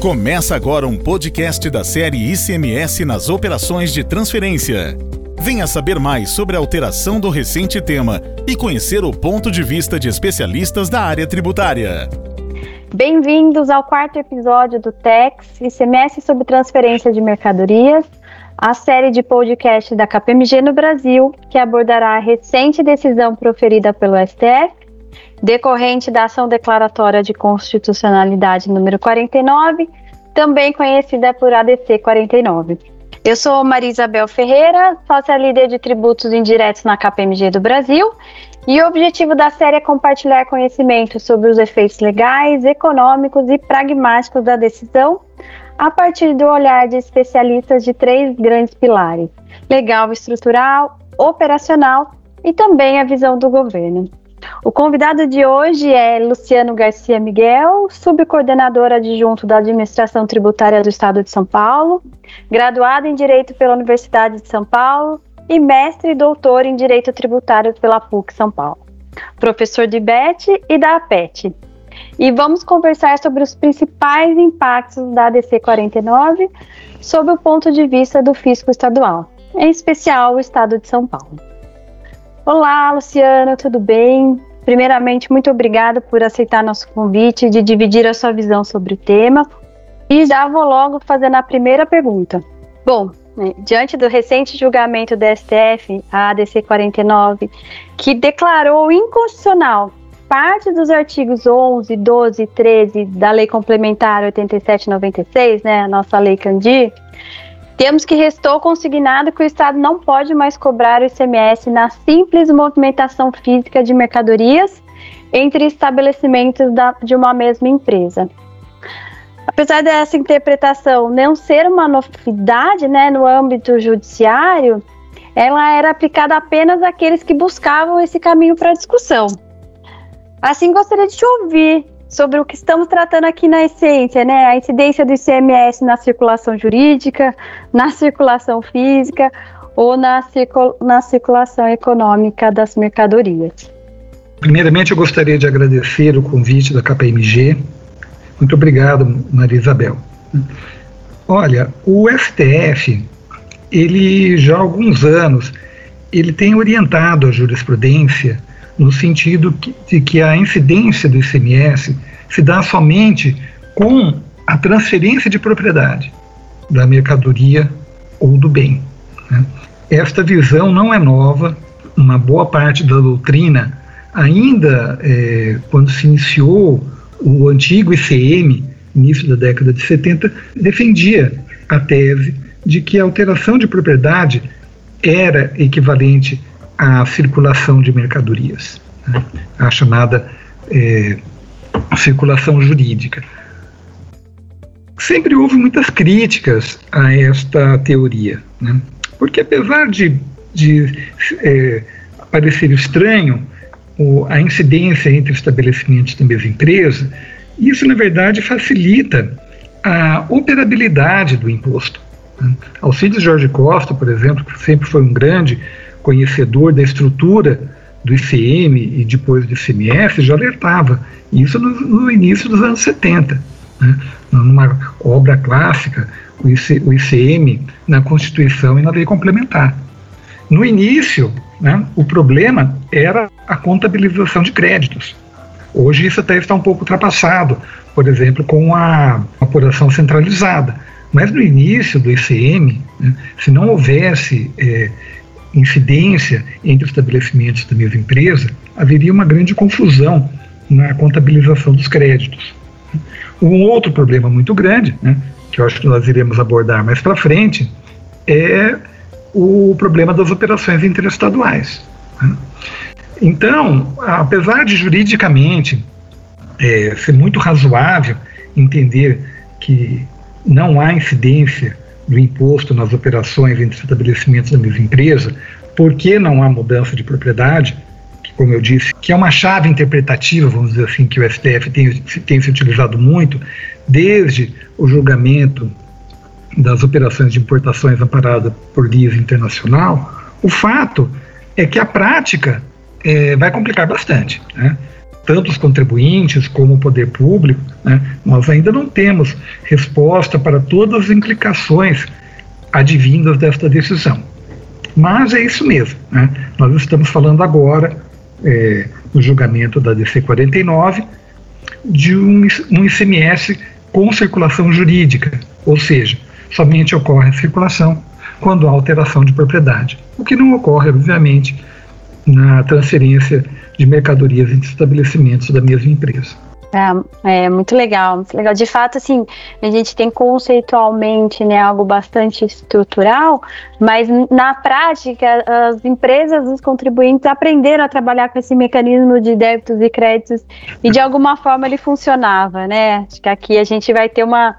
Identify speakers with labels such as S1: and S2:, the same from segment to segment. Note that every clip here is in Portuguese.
S1: Começa agora um podcast da série ICMS nas operações de transferência. Venha saber mais sobre a alteração do recente tema e conhecer o ponto de vista de especialistas da área tributária.
S2: Bem-vindos ao quarto episódio do TEX, ICMS sobre transferência de mercadorias, a série de podcast da KPMG no Brasil, que abordará a recente decisão proferida pelo STF decorrente da ação declaratória de constitucionalidade número 49, também conhecida por ADC 49. Eu sou Maria Isabel Ferreira, sócia líder de tributos indiretos na KPMG do Brasil, e o objetivo da série é compartilhar conhecimento sobre os efeitos legais, econômicos e pragmáticos da decisão, a partir do olhar de especialistas de três grandes pilares: legal, estrutural, operacional e também a visão do governo. O convidado de hoje é Luciano Garcia Miguel, subcoordenador adjunto da Administração Tributária do Estado de São Paulo, graduado em Direito pela Universidade de São Paulo e mestre e doutor em Direito Tributário pela PUC São Paulo, professor de BET e da APET. E vamos conversar sobre os principais impactos da ADC 49 sob o ponto de vista do fisco estadual, em especial o Estado de São Paulo. Olá, Luciano, tudo bem? Primeiramente, muito obrigada por aceitar nosso convite de dividir a sua visão sobre o tema. E já vou logo fazendo a primeira pergunta. Bom, né, diante do recente julgamento do STF, a ADC 49, que declarou inconstitucional parte dos artigos 11, 12 e 13 da Lei Complementar 8796, né, a nossa Lei Candir, temos que restou consignado que o Estado não pode mais cobrar o ICMS na simples movimentação física de mercadorias entre estabelecimentos da, de uma mesma empresa. Apesar dessa interpretação não ser uma novidade né, no âmbito judiciário, ela era aplicada apenas àqueles que buscavam esse caminho para discussão. Assim, gostaria de te ouvir sobre o que estamos tratando aqui na essência, né? A incidência do ICMS na circulação jurídica, na circulação física ou na, circul na circulação econômica das mercadorias.
S3: Primeiramente, eu gostaria de agradecer o convite da KPMG. Muito obrigado, Maria Isabel. Olha, o STF, ele já há alguns anos, ele tem orientado a jurisprudência no sentido de que a incidência do ICMS se dá somente com a transferência de propriedade da mercadoria ou do bem. Né? Esta visão não é nova, uma boa parte da doutrina, ainda é, quando se iniciou o antigo ICM, início da década de 70, defendia a tese de que a alteração de propriedade era equivalente à circulação de mercadorias, né? a chamada é, circulação jurídica. Sempre houve muitas críticas a esta teoria, né? porque apesar de, de é, parecer estranho o, a incidência entre estabelecimentos da mesma empresa, isso na verdade facilita a operabilidade do imposto. Né? Alcides Jorge Costa, por exemplo, que sempre foi um grande conhecedor da estrutura do ICM e depois do ICMS já alertava, isso no, no início dos anos 70, né? numa obra clássica, o, IC, o ICM na Constituição e na Lei Complementar. No início, né, o problema era a contabilização de créditos. Hoje isso até está um pouco ultrapassado, por exemplo, com a apuração centralizada. Mas no início do ICM, né, se não houvesse é, incidência entre os estabelecimentos da mesma empresa, haveria uma grande confusão na contabilização dos créditos. Um outro problema muito grande, né, que eu acho que nós iremos abordar mais para frente, é o problema das operações interestaduais. Né. Então, apesar de juridicamente é, ser muito razoável entender que não há incidência do imposto nas operações entre estabelecimentos da mesma empresa, porque não há mudança de propriedade, que, como eu disse, que é uma chave interpretativa, vamos dizer assim, que o STF tem, tem se utilizado muito, desde o julgamento das operações de importações amparadas por guia internacional, o fato é que a prática é, vai complicar bastante. Né? Tanto os contribuintes como o poder público, né, nós ainda não temos resposta para todas as implicações advindas desta decisão. Mas é isso mesmo. Né? Nós estamos falando agora, é, no julgamento da DC 49, de um, um ICMS com circulação jurídica, ou seja, somente ocorre a circulação quando há alteração de propriedade, o que não ocorre, obviamente, na transferência de mercadorias entre estabelecimentos da mesma empresa.
S2: É, é, muito legal, muito legal. De fato, assim, a gente tem conceitualmente né, algo bastante estrutural, mas na prática, as empresas, os contribuintes aprenderam a trabalhar com esse mecanismo de débitos e créditos e de alguma forma ele funcionava, né? Acho que aqui a gente vai ter uma,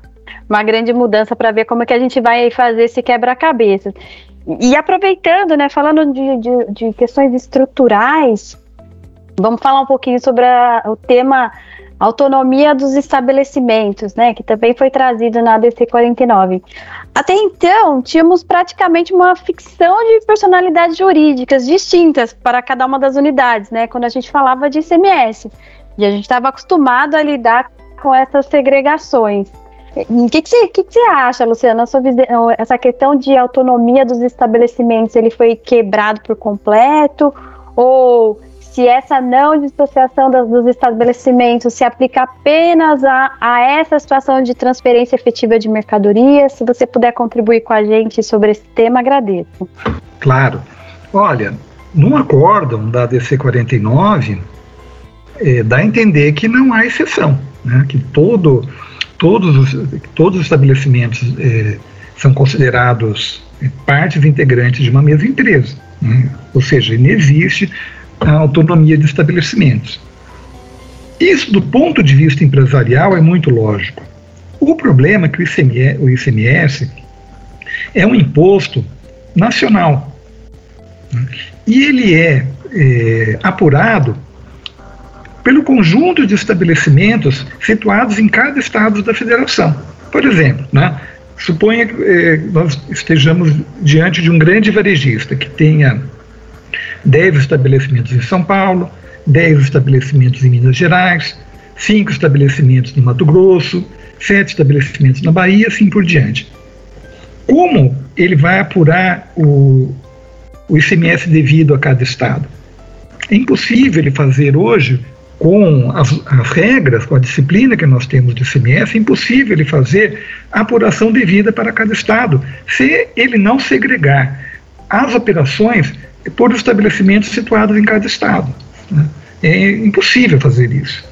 S2: uma grande mudança para ver como é que a gente vai fazer esse quebra-cabeça. E aproveitando, né, falando de, de, de questões estruturais, vamos falar um pouquinho sobre a, o tema autonomia dos estabelecimentos, né, que também foi trazido na ADC 49. Até então, tínhamos praticamente uma ficção de personalidades jurídicas distintas para cada uma das unidades, né, quando a gente falava de ICMS. E a gente estava acostumado a lidar com essas segregações. O que, que, você, que, que você acha, Luciana, sobre essa questão de autonomia dos estabelecimentos? Ele foi quebrado por completo? Ou se essa não dissociação das, dos estabelecimentos se aplica apenas a, a essa situação de transferência efetiva de mercadoria. Se você puder contribuir com a gente sobre esse tema, agradeço.
S3: Claro. Olha, no acórdão da DC 49, é, dá a entender que não há exceção, né? que todo, todos, os, todos os estabelecimentos é, são considerados partes integrantes de uma mesma empresa. Né? Ou seja, não existe a autonomia de estabelecimentos. Isso, do ponto de vista empresarial, é muito lógico. O problema é que o ICMS, o ICMS é um imposto nacional. Né? E ele é, é apurado pelo conjunto de estabelecimentos situados em cada estado da federação. Por exemplo, né, suponha que eh, nós estejamos diante de um grande varejista que tenha 10 estabelecimentos em São Paulo, 10 estabelecimentos em Minas Gerais, 5 estabelecimentos no Mato Grosso, 7 estabelecimentos na Bahia, assim por diante. Como ele vai apurar o, o ICMS devido a cada estado? É impossível ele fazer hoje, com as, as, regras, com a disciplina que nós temos do ICMS, é impossível ele fazer a apuração devida para cada estado, se ele não segregar as operações por estabelecimentos situados em cada estado. Né? É impossível fazer isso.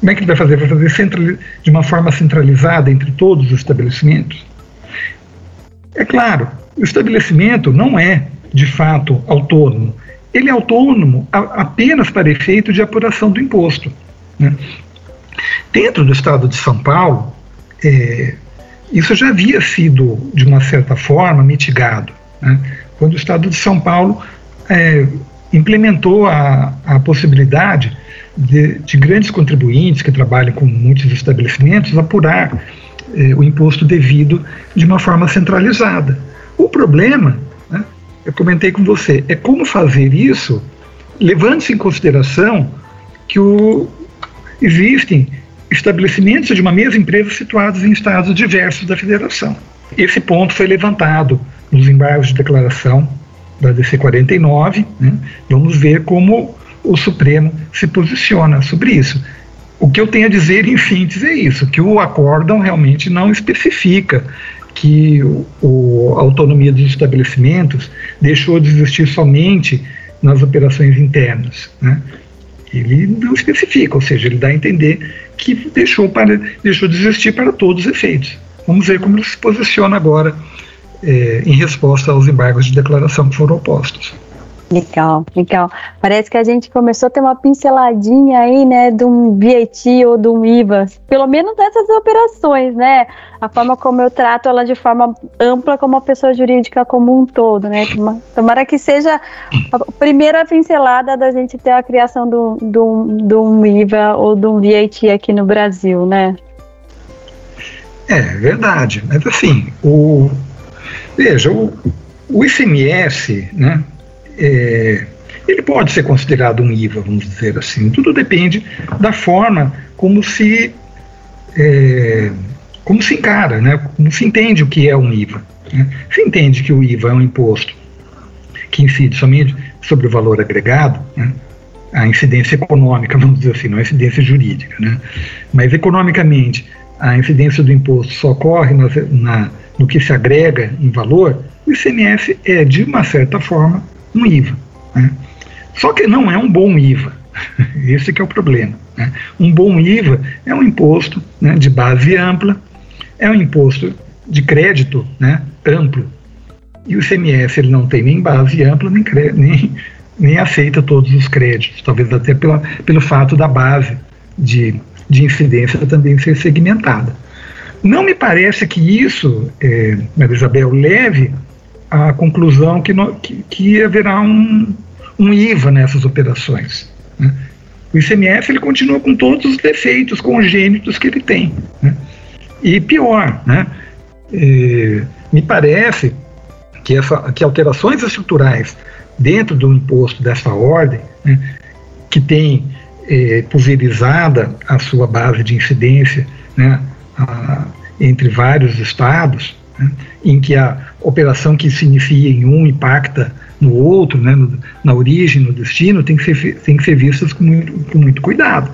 S3: Como é que ele vai fazer? Vai fazer de uma forma centralizada entre todos os estabelecimentos? É claro, o estabelecimento não é, de fato, autônomo. Ele é autônomo apenas para efeito de apuração do imposto. Né? Dentro do estado de São Paulo, é, isso já havia sido, de uma certa forma, mitigado. Né? quando o Estado de São Paulo é, implementou a, a possibilidade de, de, grandes contribuintes que trabalham com muitos estabelecimentos apurar é, o imposto devido de uma forma centralizada. O problema, eu comentei com você, é como fazer isso levando-se em consideração que o, existem estabelecimentos de uma mesma empresa situados em estados diversos da federação. Esse ponto foi levantado nos embargos de declaração da DC 49. Né? Vamos ver como o Supremo se posiciona sobre isso. O que eu tenho a dizer, em síntese, é isso: que o acórdão realmente não especifica que o, a autonomia dos estabelecimentos deixou de existir somente nas operações internas. Né? Ele não especifica, ou seja, ele dá a entender que deixou, para, deixou de existir para todos os efeitos. Vamos ver como ele se posiciona agora é, em resposta aos embargos de declaração que foram postos.
S2: Legal, legal. Parece que a gente começou a ter uma pinceladinha aí, né, de um VAT ou de um IVA, pelo menos dessas operações, né? A forma como eu trato ela de forma ampla como uma pessoa jurídica como um todo, né? Tomara que seja a primeira pincelada da gente ter a criação do, do, do um IVA ou de um VAT aqui no Brasil, né?
S3: É verdade, mas assim, o, Veja, o, o ICMS, né, é, ele pode ser considerado um IVA, vamos dizer assim. Tudo depende da forma como se é, como se encara, né? como se entende o que é um IVA. Né? Se entende que o IVA é um imposto que incide somente sobre o valor agregado, né? a incidência econômica, vamos dizer assim, não a incidência jurídica, né? mas economicamente a incidência do imposto só ocorre na, na, no que se agrega em valor, o ICMS é, de uma certa forma, um IVA. Né? Só que não é um bom IVA. Esse é o problema. Né? Um bom IVA é um imposto né, de base ampla, é um imposto de crédito né, amplo. E o ICMS ele não tem nem base ampla, nem, nem, nem aceita todos os créditos, talvez até pela, pelo fato da base de, de incidência também ser segmentada. Não me parece que isso, é, Maria Isabel, leve à conclusão que, no, que, que haverá um, um IVA nessas operações. Né? O ICMS ele continua com todos os defeitos congênitos que ele tem. Né? E pior, né? É, me parece que, essa, que alterações estruturais dentro do imposto dessa ordem, né, que tem é, pulverizada a sua base de incidência né, a, entre vários estados, né, em que a operação que se inicia em um impacta no outro, né, no, na origem, no destino, tem que ser, tem que ser vistas com muito, com muito cuidado.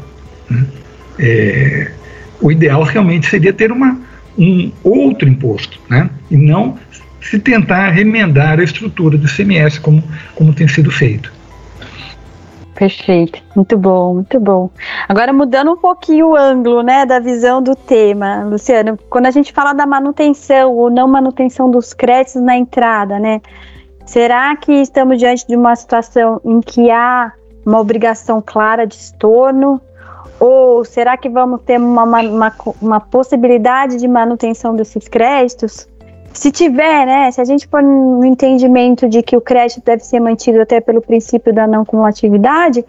S3: Né. É, o ideal realmente seria ter uma, um outro imposto, né, e não se tentar remendar a estrutura do CMS como, como tem sido feito.
S2: Perfeito, muito bom, muito bom. Agora mudando um pouquinho o ângulo, né, da visão do tema, Luciano, quando a gente fala da manutenção ou não manutenção dos créditos na entrada, né, será que estamos diante de uma situação em que há uma obrigação clara de estorno? Ou será que vamos ter uma, uma, uma possibilidade de manutenção desses créditos? Se tiver, né, se a gente for no entendimento de que o crédito deve ser mantido até pelo princípio da não cumulatividade,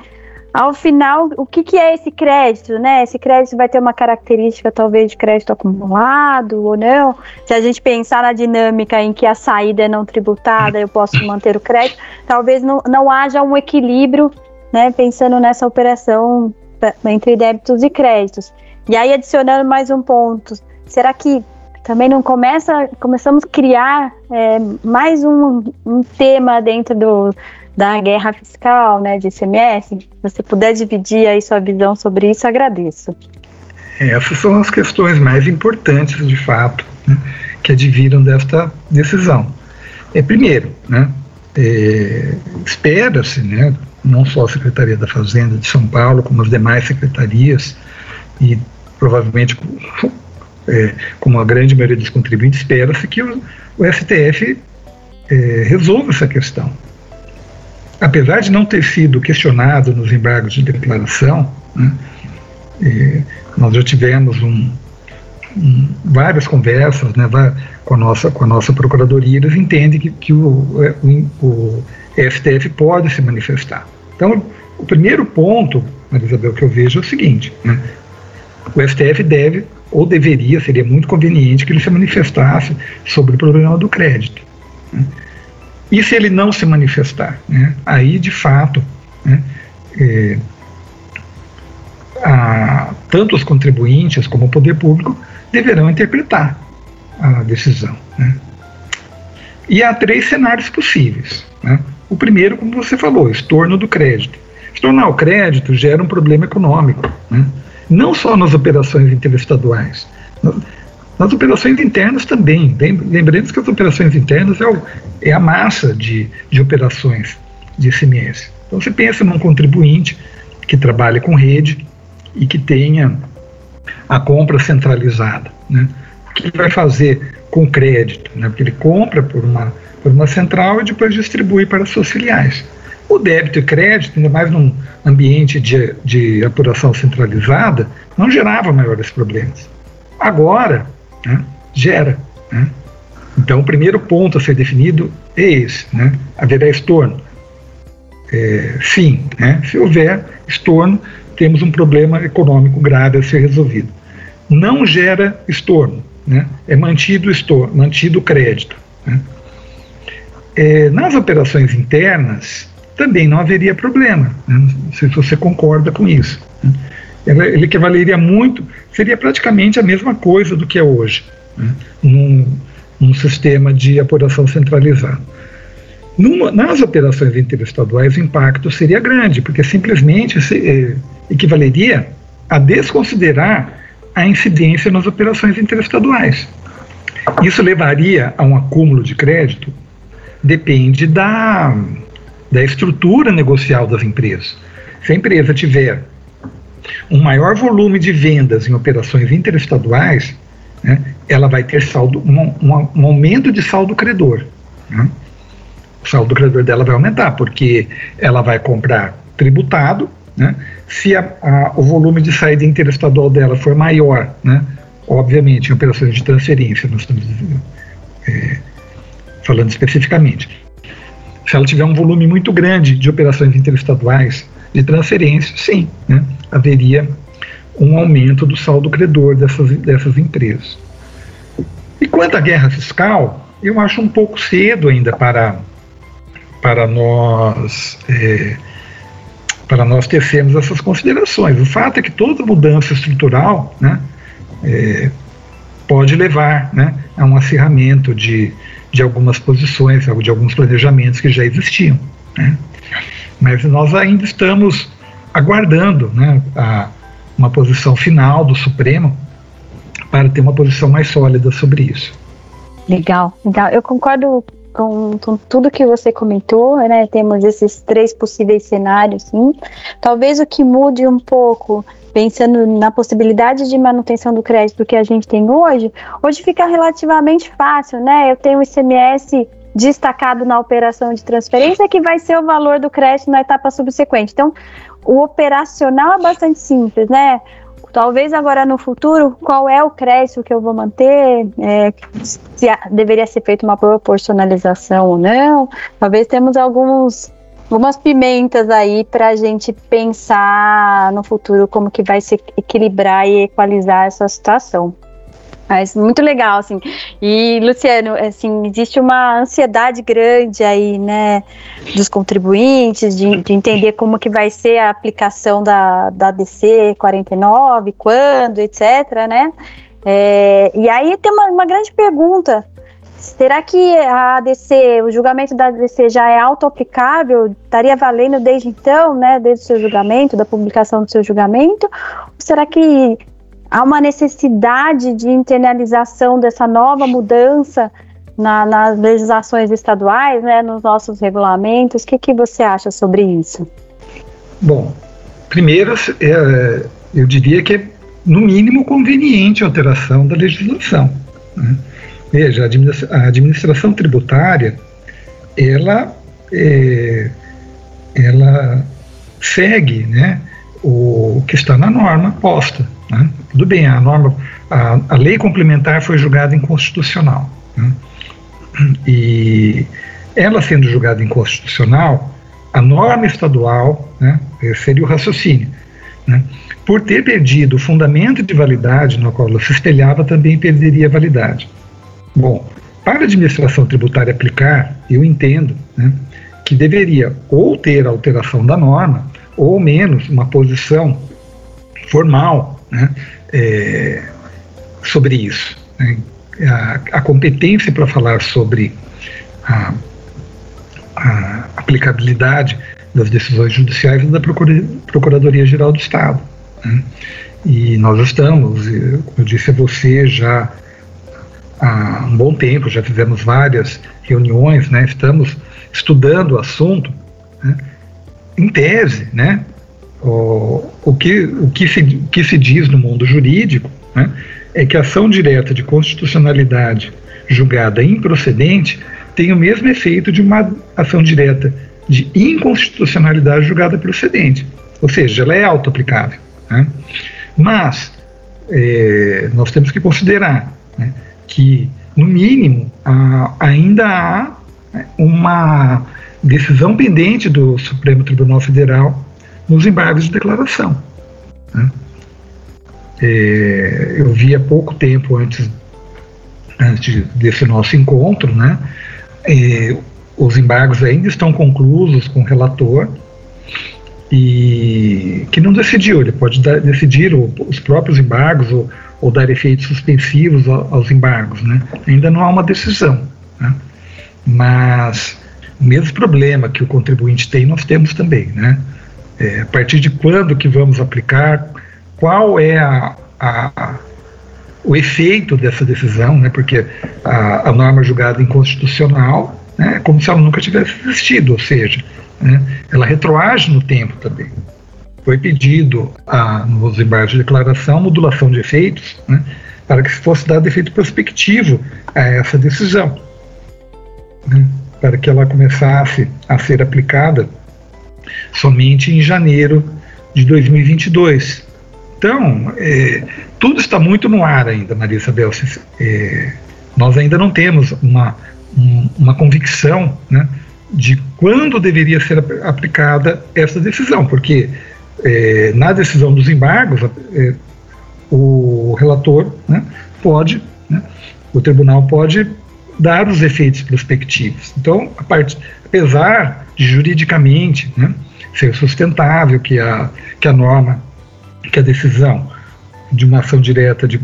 S2: ao final, o que, que é esse crédito, né? Esse crédito vai ter uma característica talvez de crédito acumulado ou não. Se a gente pensar na dinâmica em que a saída é não tributada, eu posso manter o crédito, talvez não, não haja um equilíbrio, né? Pensando nessa operação entre débitos e créditos. E aí, adicionando mais um ponto, será que também não começa, começamos a criar é, mais um, um tema dentro do, da guerra fiscal, né, de ICMS. Se você puder dividir aí sua visão sobre isso, agradeço.
S3: Essas são as questões mais importantes, de fato, né, que adviram desta decisão. É, primeiro, né, é, espera-se, né, não só a Secretaria da Fazenda de São Paulo, como as demais secretarias, e provavelmente é, como a grande maioria dos contribuintes, espera-se que o, o STF é, resolva essa questão. Apesar de não ter sido questionado nos embargos de declaração, né, é, nós já tivemos um, um, várias conversas né, com, a nossa, com a nossa Procuradoria, eles entendem que, que o, é, o, o STF pode se manifestar. Então, o primeiro ponto, Maria Isabel, que eu vejo é o seguinte: né, o STF deve ou deveria, seria muito conveniente que ele se manifestasse sobre o problema do crédito. Né? E se ele não se manifestar? Né? Aí, de fato, né, é, a, tanto os contribuintes como o poder público deverão interpretar a decisão. Né? E há três cenários possíveis. Né? O primeiro, como você falou, estorno do crédito. Estornar o crédito gera um problema econômico. Não só nas operações interestaduais, nas operações internas também. Lembremos que as operações internas é, o, é a massa de, de operações de ICMS. Então, você pensa num contribuinte que trabalha com rede e que tenha a compra centralizada. Né? O que ele vai fazer com crédito? Né? Porque ele compra por uma, por uma central e depois distribui para as suas filiais. O débito e crédito, ainda mais num ambiente de, de apuração centralizada, não gerava maiores problemas. Agora, né, gera. Né? Então, o primeiro ponto a ser definido é esse: né? haverá estorno. É, sim, né? se houver estorno, temos um problema econômico grave a ser resolvido. Não gera estorno, né? é mantido estorno, mantido o crédito. Né? É, nas operações internas, também não haveria problema. Né? Não sei se você concorda com isso. Né? Ele equivaleria muito, seria praticamente a mesma coisa do que é hoje, né? num, num sistema de apuração centralizado. Numa, nas operações interestaduais, o impacto seria grande, porque simplesmente se, eh, equivaleria a desconsiderar a incidência nas operações interestaduais. Isso levaria a um acúmulo de crédito? Depende da, da estrutura negocial das empresas. Se a empresa tiver um maior volume de vendas em operações interestaduais, né, ela vai ter saldo, um, um, um aumento de saldo credor. Né? O saldo credor dela vai aumentar, porque ela vai comprar tributado, né? se a, a, o volume de saída interestadual dela for maior, né? obviamente em operações de transferência, nós estamos é, falando especificamente. Se ela tiver um volume muito grande de operações interestaduais de transferência, sim, né? haveria um aumento do saldo credor dessas, dessas empresas. E quanto à guerra fiscal, eu acho um pouco cedo ainda para, para nós é, para nós tecermos essas considerações. O fato é que toda mudança estrutural né, é, pode levar né, a um acirramento de, de algumas posições, de alguns planejamentos que já existiam. Né. Mas nós ainda estamos aguardando né, a, uma posição final do Supremo para ter uma posição mais sólida sobre isso.
S2: Legal, legal. Eu concordo com, com, tudo que você comentou, né? Temos esses três possíveis cenários, sim. Talvez o que mude um pouco, pensando na possibilidade de manutenção do crédito que a gente tem hoje, hoje fica relativamente fácil, né? Eu tenho o ICMS destacado na operação de transferência, que vai ser o valor do crédito na etapa subsequente. Então, o operacional é bastante simples, né? Talvez agora no futuro, qual é o crédito que eu vou manter? É, se deveria ser feita uma proporcionalização ou não? Talvez temos alguns algumas pimentas aí para a gente pensar no futuro como que vai se equilibrar e equalizar essa situação. Mas muito legal, assim. E, Luciano, assim, existe uma ansiedade grande aí, né, dos contribuintes, de, de entender como que vai ser a aplicação da, da DC 49, quando, etc, né? É, e aí tem uma, uma grande pergunta. Será que a ADC, o julgamento da ADC já é auto-aplicável? Estaria valendo desde então, né, desde o seu julgamento, da publicação do seu julgamento? Ou será que há uma necessidade de internalização dessa nova mudança na, nas legislações estaduais, né, nos nossos regulamentos. O que, que você acha sobre isso?
S3: Bom, primeiro, é, eu diria que é, no mínimo, conveniente a alteração da legislação. Né? Veja, a administração tributária, ela, é, ela segue né, o que está na norma posta. Né? Tudo bem, a norma, a, a, lei complementar foi julgada inconstitucional. Né? E ela sendo julgada inconstitucional, a norma estadual, né, seria o raciocínio, né, por ter perdido o fundamento de validade no qual ela se espelhava, também perderia a validade. Bom, para a administração tributária aplicar, eu entendo né, que deveria ou ter alteração da norma, ou menos uma posição formal né, é, sobre isso. Né. A, a, competência para falar sobre a, a, aplicabilidade das decisões judiciais é da Procuradoria-Geral do Estado. Né. E nós estamos, como eu disse a você, já há um bom tempo, já fizemos várias reuniões, né, estamos estudando o assunto, né, em tese, né, o, que, o, que se, que se diz no mundo jurídico né, é que a ação direta de constitucionalidade julgada improcedente tem o mesmo efeito de uma ação direta de inconstitucionalidade julgada procedente. Ou seja, ela é auto-aplicável. Né? Mas é, nós temos que considerar né, que, no mínimo, a, ainda há né, uma decisão pendente do Supremo Tribunal Federal nos embargos de declaração. Né? É, eu vi há pouco tempo antes, antes desse nosso encontro, né, é, os embargos ainda estão conclusos com o relator e que não decidiu. Ele pode dar, decidir os próprios embargos ou, ou, dar efeitos suspensivos aos embargos. Né? Ainda não há uma decisão. Né? Mas o mesmo problema que o contribuinte tem, nós temos também. Né? É, a partir de quando que vamos aplicar, qual é a, a, o efeito dessa decisão, né? porque a, a norma julgada inconstitucional né? é como se ela nunca tivesse existido, ou seja, né? ela retroage no tempo também. Foi pedido a, nos embargos de declaração modulação de efeitos né? para que fosse dado efeito prospectivo a essa decisão, né? para que ela começasse a ser aplicada somente em janeiro de 2022. Então, é, tudo está muito no ar ainda, Maria Isabel. É, nós ainda não temos uma, um, uma convicção né, de quando deveria ser aplicada essa decisão, porque é, na decisão dos embargos, é, o relator né, pode, né, o tribunal pode dar os efeitos prospectivos. Então, a parte, apesar de juridicamente né, ser sustentável que a, que a norma, que a decisão de uma ação direta de,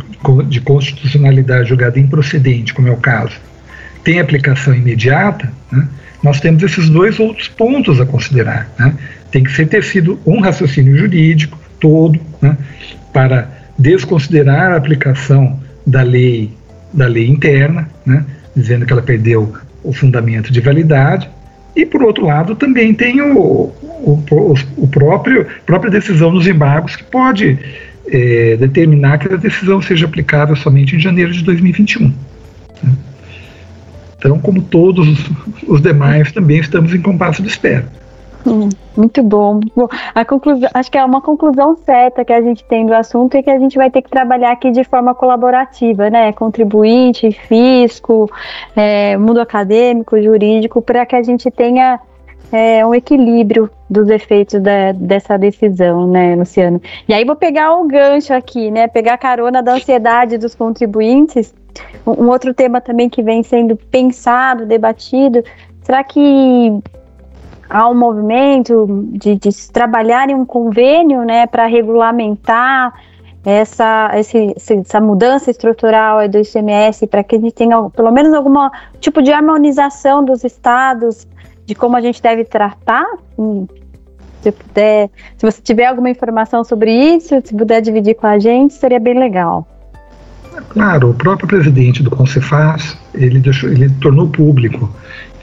S3: de constitucionalidade julgada improcedente, como é o caso, tem aplicação imediata, né, nós temos esses dois outros pontos a considerar. Né? Tem que ser ter sido um raciocínio jurídico todo né, para desconsiderar a aplicação da lei da lei interna, né, dizendo que ela perdeu o fundamento de validade, e por outro lado também tem o, o, o próprio própria decisão dos embargos que pode é, determinar que a decisão seja aplicável somente em janeiro de 2021. Né? Então, como todos os demais, também estamos em compasso de espera.
S2: Hum, muito bom. a conclusão, acho que é uma conclusão certa que a gente tem do assunto e que a gente vai ter que trabalhar aqui de forma colaborativa, né? Contribuinte, fisco, é, mundo acadêmico, jurídico, para que a gente tenha é, um equilíbrio dos efeitos da, dessa decisão, né, Luciano? E aí vou pegar o gancho aqui, né? Pegar a carona da ansiedade dos contribuintes um outro tema também que vem sendo pensado, debatido, será que há um movimento de, de trabalhar em um convênio né, para regulamentar essa, esse, essa mudança estrutural do ICMS para que a gente tenha pelo menos algum tipo de harmonização dos estados de como a gente deve tratar? Hum, se puder, se você tiver alguma informação sobre isso, se puder dividir com a gente, seria bem legal.
S3: Claro, o próprio presidente do Concefaz, ele, deixou, ele tornou público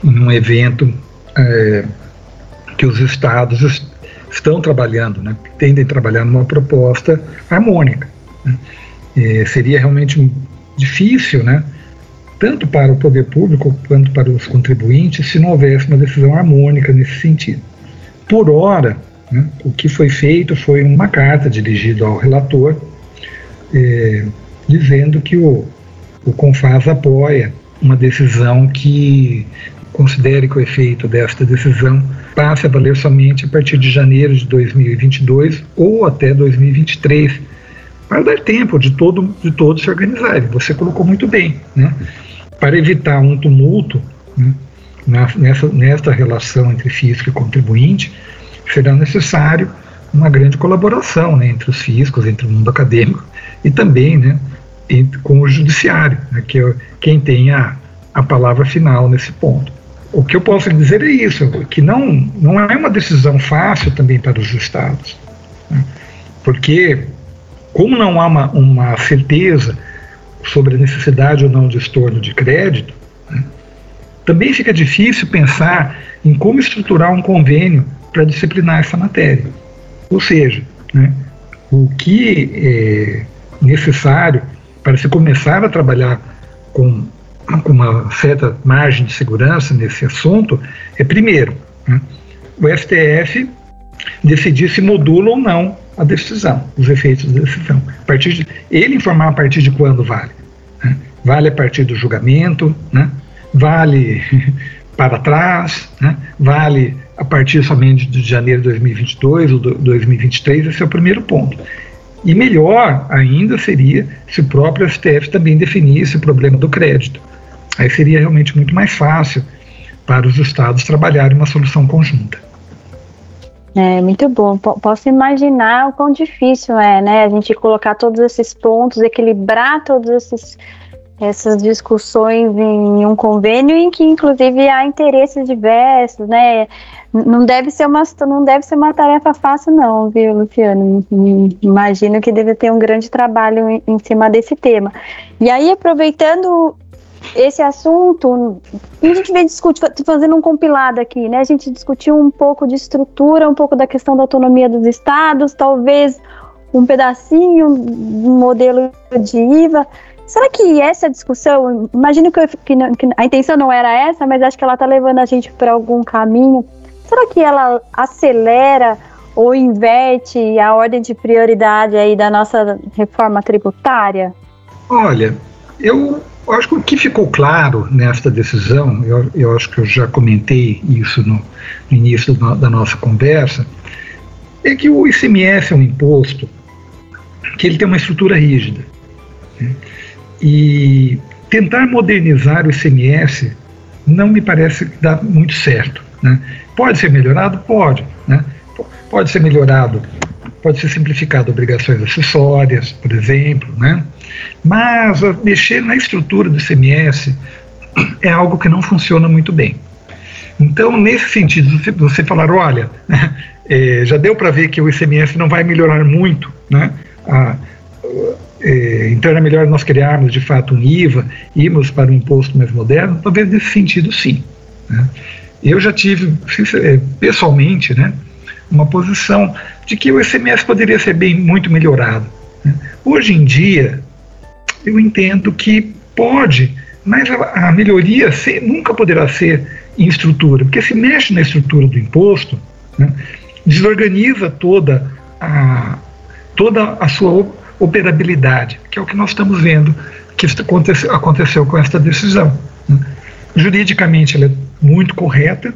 S3: em um evento é, que os estados est estão trabalhando, né, tendem a trabalhar numa proposta harmônica. Né. seria realmente difícil, né, tanto para o poder público quanto para os contribuintes, se não houvesse uma decisão harmônica nesse sentido. Por hora, né, o que foi feito foi uma carta dirigida ao relator, é, dizendo que o, o CONFAS apoia uma decisão que considere que o efeito desta decisão passe a valer somente a partir de janeiro de 2022 ou até 2023, para dar tempo de, todo, de todos se organizarem. Você colocou muito bem, né? Para evitar um tumulto né, nessa, nessa relação entre fisco e contribuinte, será necessário uma grande colaboração né, entre os fiscos, entre o mundo acadêmico e também né, com o judiciário, né, que é quem tem a, a palavra final nesse ponto. O que eu posso dizer é isso, que não, não é uma decisão fácil também para os estados, né, porque como não há uma, uma certeza sobre a necessidade ou não de estorno de crédito, né, também fica difícil pensar em como estruturar um convênio para disciplinar essa matéria. Ou seja, né, o que é necessário para se começar a trabalhar com, com uma certa margem de segurança nesse assunto, é primeiro, né, o STF decidir se modula ou não a decisão, os efeitos da decisão. A partir de, ele informar a partir de quando vale. Né? Vale a partir do julgamento, né? vale para trás, né? vale a partir somente de janeiro de 2022 ou 2023, esse é o primeiro ponto. E melhor ainda seria se o próprio STF também definisse o problema do crédito. Aí seria realmente muito mais fácil para os estados trabalharem uma solução conjunta.
S2: É muito bom. P posso imaginar o quão difícil é, né? A gente colocar todos esses pontos, equilibrar todos esses essas discussões em um convênio em que inclusive há interesses diversos, né? Não deve ser uma não deve ser uma tarefa fácil não, viu, Luciano? Imagino que deve ter um grande trabalho em, em cima desse tema. E aí aproveitando esse assunto, a gente vem discutindo, fazendo um compilado aqui, né? A gente discutiu um pouco de estrutura, um pouco da questão da autonomia dos estados, talvez um pedacinho, um modelo de IVA. Será que essa discussão, imagino que, que, que a intenção não era essa, mas acho que ela está levando a gente para algum caminho. Será que ela acelera ou inverte a ordem de prioridade aí da nossa reforma tributária?
S3: Olha, eu acho que o que ficou claro nesta decisão, eu, eu acho que eu já comentei isso no, no início do, da nossa conversa, é que o ICMS é um imposto que ele tem uma estrutura rígida. Né? E tentar modernizar o ICMS não me parece dar muito certo. Né? Pode ser melhorado? Pode. Né? Pode ser melhorado, pode ser simplificado obrigações acessórias, por exemplo. Né? Mas mexer na estrutura do ICMS é algo que não funciona muito bem. Então, nesse sentido, você, falar, olha, é, já deu para ver que o ICMS não vai melhorar muito, né? A, é, então era melhor nós criarmos de fato um IVA, irmos para um imposto mais moderno, talvez nesse sentido sim. Né? Eu já tive, é, pessoalmente, né, uma posição de que o ICMS poderia ser bem muito melhorado. Né? Hoje em dia, eu entendo que pode, mas a, melhoria nunca poderá ser em estrutura, porque se mexe na estrutura do imposto, né, desorganiza toda a, toda a sua operabilidade, que é o que nós estamos vendo que aconteceu, aconteceu com esta decisão. Né? Juridicamente, ela é muito correta,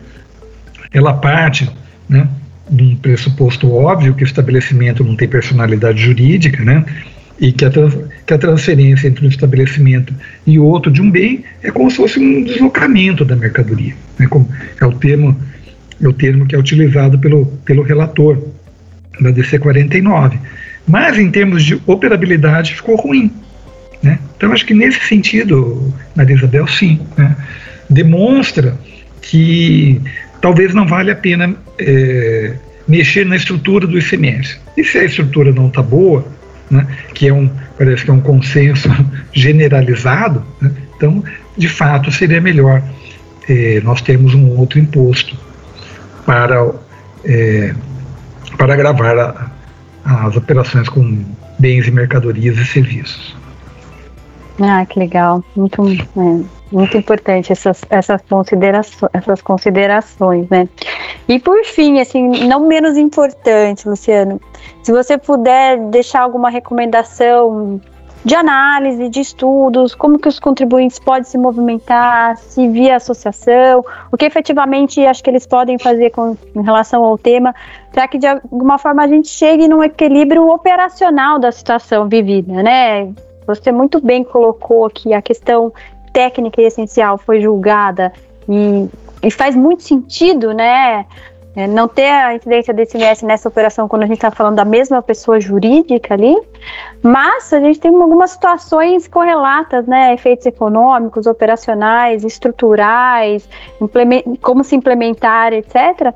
S3: ela parte né, de um pressuposto óbvio que o estabelecimento não tem personalidade jurídica, né, e que a, que a transferência entre um estabelecimento e outro de um bem é como se fosse um deslocamento da mercadoria. Né, como é o termo é o termo que é utilizado pelo, pelo relator da DC 49. Mas em termos de operabilidade ficou ruim. Né? Então acho que nesse sentido, Maria Isabel, sim, né? demonstra que talvez não vale a pena é, mexer na estrutura do ICMS. E se a estrutura não está boa, né, que é um, parece que é um consenso generalizado, né, então, de fato, seria melhor é, nós termos um outro imposto para, é, para agravar a, as operações com bens e mercadorias e serviços.
S2: Ah, que legal. Muito, é, muito importante essas, essas, considerações, essas considerações, né? E por fim, assim, não menos importante, Luciano, se você puder deixar alguma recomendação de análise, de estudos, como que os contribuintes podem se movimentar, se via associação, o que efetivamente acho que eles podem fazer com, em relação ao tema, para que de alguma forma a gente chegue num equilíbrio operacional da situação vivida, né? Você muito bem colocou que a questão técnica e essencial foi julgada e, e faz muito sentido, né? É, não ter a incidência desse ICMS nessa operação quando a gente está falando da mesma pessoa jurídica ali, mas a gente tem algumas situações correlatas, né? Efeitos econômicos, operacionais, estruturais, como se implementar, etc.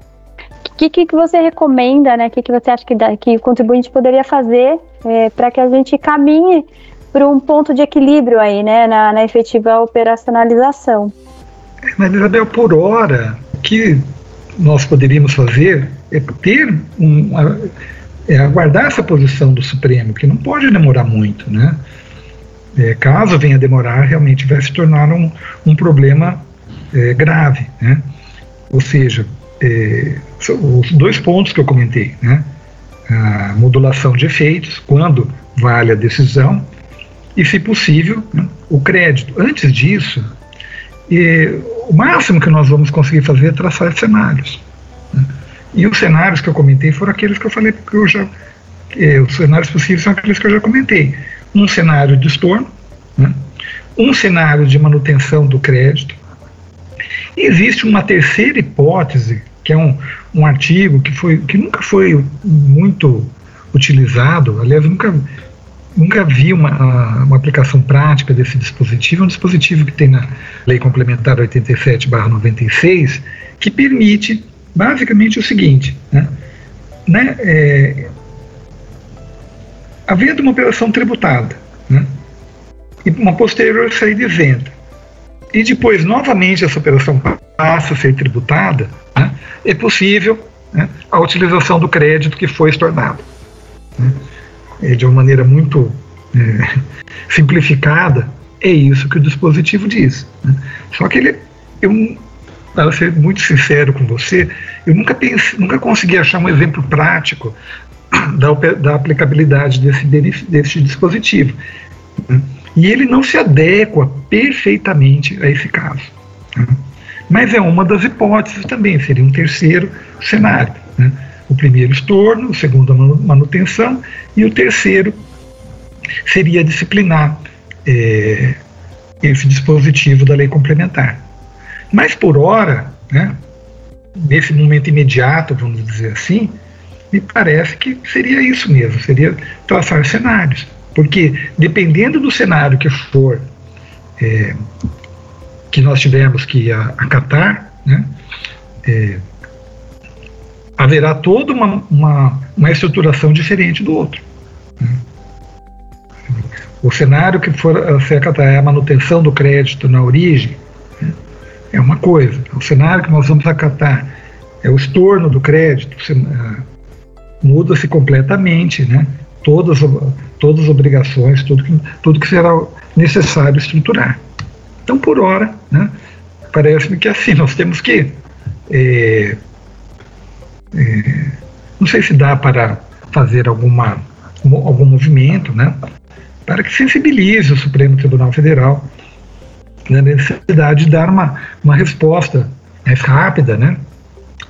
S2: O que, que, você recomenda, né? O que, que você acha que, dá, que o contribuinte poderia fazer é, para que a gente caminhe para um ponto de equilíbrio aí, né? Na, na efetiva operacionalização?
S3: Mas, Isabel, por hora, que nós poderíamos fazer é ter um, é aguardar essa posição do Supremo, que não pode demorar muito, né? É, caso venha demorar, realmente vai se tornar um, um problema é, grave, né? Ou seja, é, os dois pontos que eu comentei, né? A modulação de efeitos, quando vale a decisão, e, se possível, né, o crédito. Antes disso, e o máximo que nós vamos conseguir fazer é traçar cenários. Né? E os cenários que eu comentei foram aqueles que eu falei, porque eu já, os cenários possíveis são aqueles que eu já comentei. Um cenário de estorno, né? um cenário de manutenção do crédito E existe uma terceira hipótese, que é um, um artigo que, foi, que nunca foi muito utilizado, aliás, nunca, nunca vi uma, uma aplicação prática desse dispositivo, é um dispositivo que tem na Lei Complementar 87-96, que permite basicamente o seguinte, né, né, é, havendo uma operação tributada, né, e uma posterior saída isenta, e depois novamente essa operação passa a ser tributada, né, é possível né, a utilização do crédito que foi estornado. Né. É, de uma maneira muito é, simplificada, é isso que o dispositivo diz. Né. Só que ele, eu, para ser muito sincero com você, eu nunca, pensei, nunca consegui achar um exemplo prático da, da aplicabilidade desse, desse dispositivo. Né. E ele não se adequa perfeitamente a esse caso. Né? Mas é uma das hipóteses também, seria um terceiro cenário. Né? O primeiro estorno, o segundo a manutenção, e o terceiro seria disciplinar é, esse dispositivo da lei complementar. Mas por hora, né, nesse momento imediato, vamos dizer assim, me parece que seria isso mesmo, seria traçar cenários. Porque dependendo do cenário que for é, que nós tivermos que acatar, né, é, haverá toda uma, uma, uma, estruturação diferente do outro. O cenário que for se acatar é a manutenção do crédito na origem, é uma coisa. O cenário que nós vamos acatar é o estorno do crédito, muda-se completamente, né? todas, todas as obrigações, tudo que, tudo que será necessário estruturar. Então, por hora, né, parece-me que assim, nós temos que. É, é, não sei se dá para fazer alguma, algum movimento, né, para que sensibilize o Supremo Tribunal Federal na necessidade de dar uma, uma resposta mais rápida né,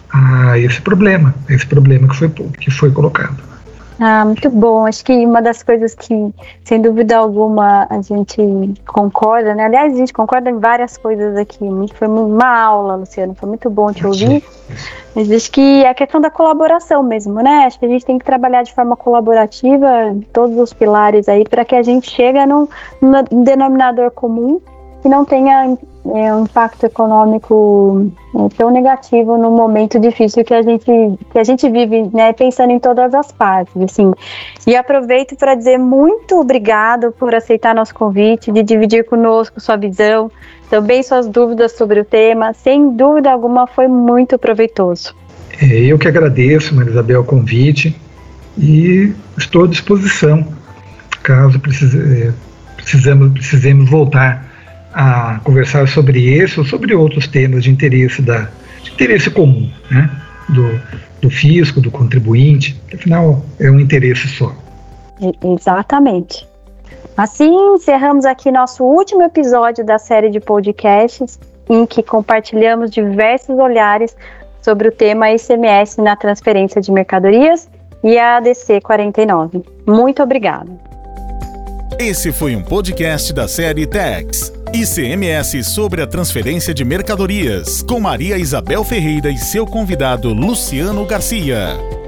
S3: a esse problema, a esse problema que foi, que foi colocado.
S2: Ah, muito bom. Acho que uma das coisas que, sem dúvida alguma, a gente concorda, né? Aliás, a gente concorda em várias coisas aqui. Foi uma aula, Luciano, foi muito bom te ouvir. Mas acho que é a questão da colaboração mesmo, né? Acho que a gente tem que trabalhar de forma colaborativa, todos os pilares aí, para que a gente chegue num, num denominador comum que não tenha é, um impacto econômico é, tão negativo no momento difícil que a gente, que a gente vive, né, pensando em todas as partes, assim. E aproveito para dizer muito obrigado por aceitar nosso convite, de dividir conosco sua visão, também suas dúvidas sobre o tema. Sem dúvida alguma, foi muito proveitoso.
S3: É, eu que agradeço, Marisabel, o convite e estou à disposição, caso precise, é, precisemos, precisemos voltar a conversar sobre esse ou sobre outros temas de interesse, da, de interesse comum, né? do, do fisco, do contribuinte, afinal é um interesse só.
S2: Exatamente. Assim, encerramos aqui nosso último episódio da série de podcasts, em que compartilhamos diversos olhares sobre o tema ICMS na transferência de mercadorias e a ADC 49. Muito obrigada.
S1: Esse foi um podcast da série Tax. ICMS sobre a transferência de mercadorias, com Maria Isabel Ferreira e seu convidado Luciano Garcia.